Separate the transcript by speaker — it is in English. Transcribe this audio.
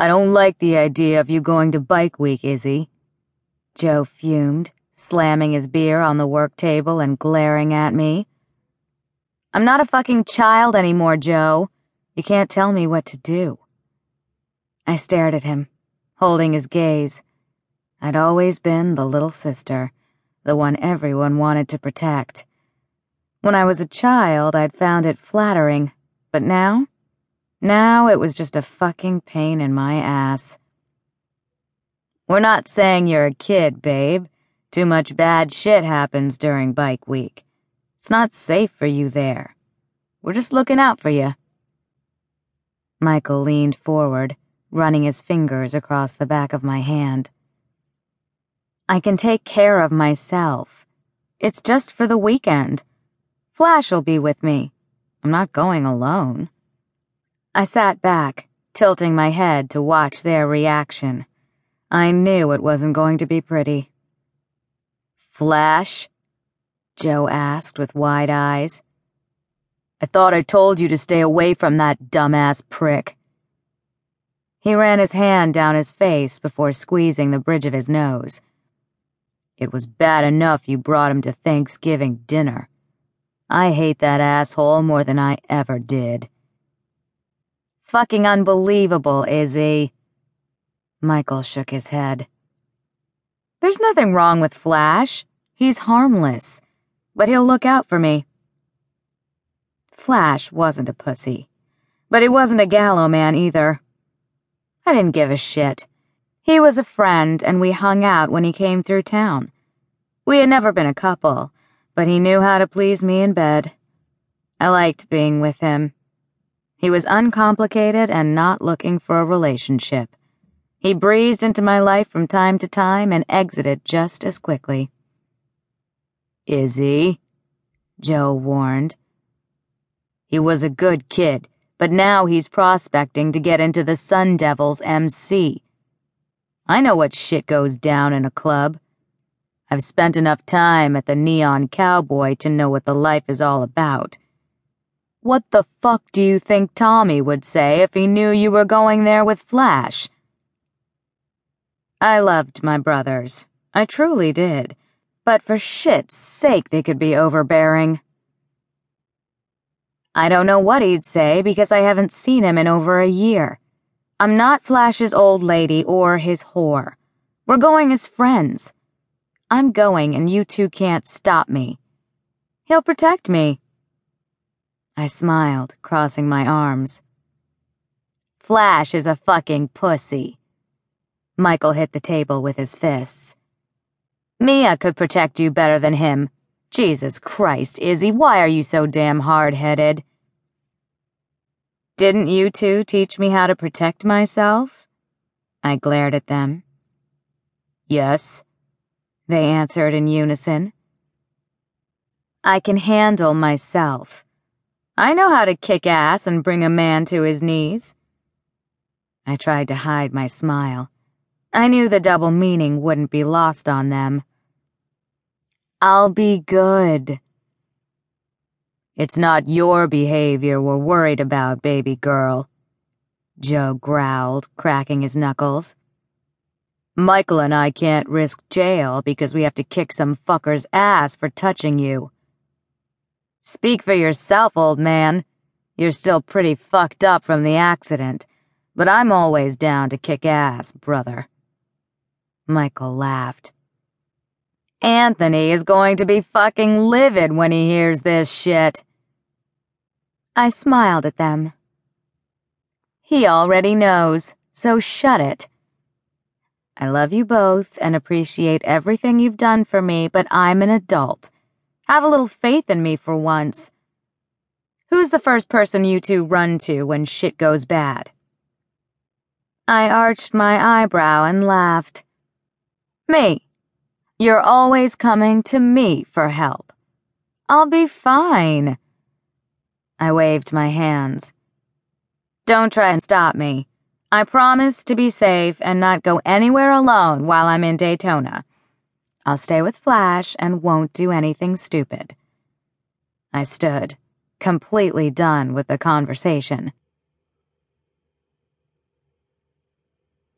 Speaker 1: I don't like the idea of you going to bike week, Izzy. Joe fumed, slamming his beer on the work table and glaring at me. I'm not a fucking child anymore, Joe. You can't tell me what to do. I stared at him, holding his gaze. I'd always been the little sister, the one everyone wanted to protect. When I was a child, I'd found it flattering, but now? Now it was just a fucking pain in my ass. We're not saying you're a kid, babe. Too much bad shit happens during bike week. It's not safe for you there. We're just looking out for you. Michael leaned forward, running his fingers across the back of my hand. I can take care of myself. It's just for the weekend. Flash'll be with me. I'm not going alone. I sat back, tilting my head to watch their reaction. I knew it wasn't going to be pretty. Flash? Joe asked with wide eyes. I thought I told you to stay away from that dumbass prick. He ran his hand down his face before squeezing the bridge of his nose. It was bad enough you brought him to Thanksgiving dinner. I hate that asshole more than I ever did. Fucking unbelievable, Izzy. Michael shook his head. There's nothing wrong with Flash. He's harmless. But he'll look out for me. Flash wasn't a pussy. But he wasn't a Gallo man either. I didn't give a shit. He was a friend, and we hung out when he came through town. We had never been a couple, but he knew how to please me in bed. I liked being with him. He was uncomplicated and not looking for a relationship. He breezed into my life from time to time and exited just as quickly. Izzy, Joe warned. He was a good kid, but now he's prospecting to get into the Sun Devils MC. I know what shit goes down in a club. I've spent enough time at the Neon Cowboy to know what the life is all about. What the fuck do you think Tommy would say if he knew you were going there with Flash? I loved my brothers. I truly did. But for shit's sake, they could be overbearing. I don't know what he'd say because I haven't seen him in over a year. I'm not Flash's old lady or his whore. We're going as friends. I'm going and you two can't stop me. He'll protect me. I smiled, crossing my arms. Flash is a fucking pussy. Michael hit the table with his fists. Mia could protect you better than him. Jesus Christ, Izzy, why are you so damn hard headed? Didn't you two teach me how to protect myself? I glared at them. Yes, they answered in unison. I can handle myself. I know how to kick ass and bring a man to his knees. I tried to hide my smile. I knew the double meaning wouldn't be lost on them. I'll be good. It's not your behavior we're worried about, baby girl. Joe growled, cracking his knuckles. Michael and I can't risk jail because we have to kick some fucker's ass for touching you. Speak for yourself, old man. You're still pretty fucked up from the accident, but I'm always down to kick ass, brother. Michael laughed. Anthony is going to be fucking livid when he hears this shit. I smiled at them. He already knows, so shut it. I love you both and appreciate everything you've done for me, but I'm an adult. Have a little faith in me for once. Who's the first person you two run to when shit goes bad? I arched my eyebrow and laughed. Me. You're always coming to me for help. I'll be fine. I waved my hands. Don't try and stop me. I promise to be safe and not go anywhere alone while I'm in Daytona. I'll stay with Flash and won't do anything stupid. I stood, completely done with the conversation.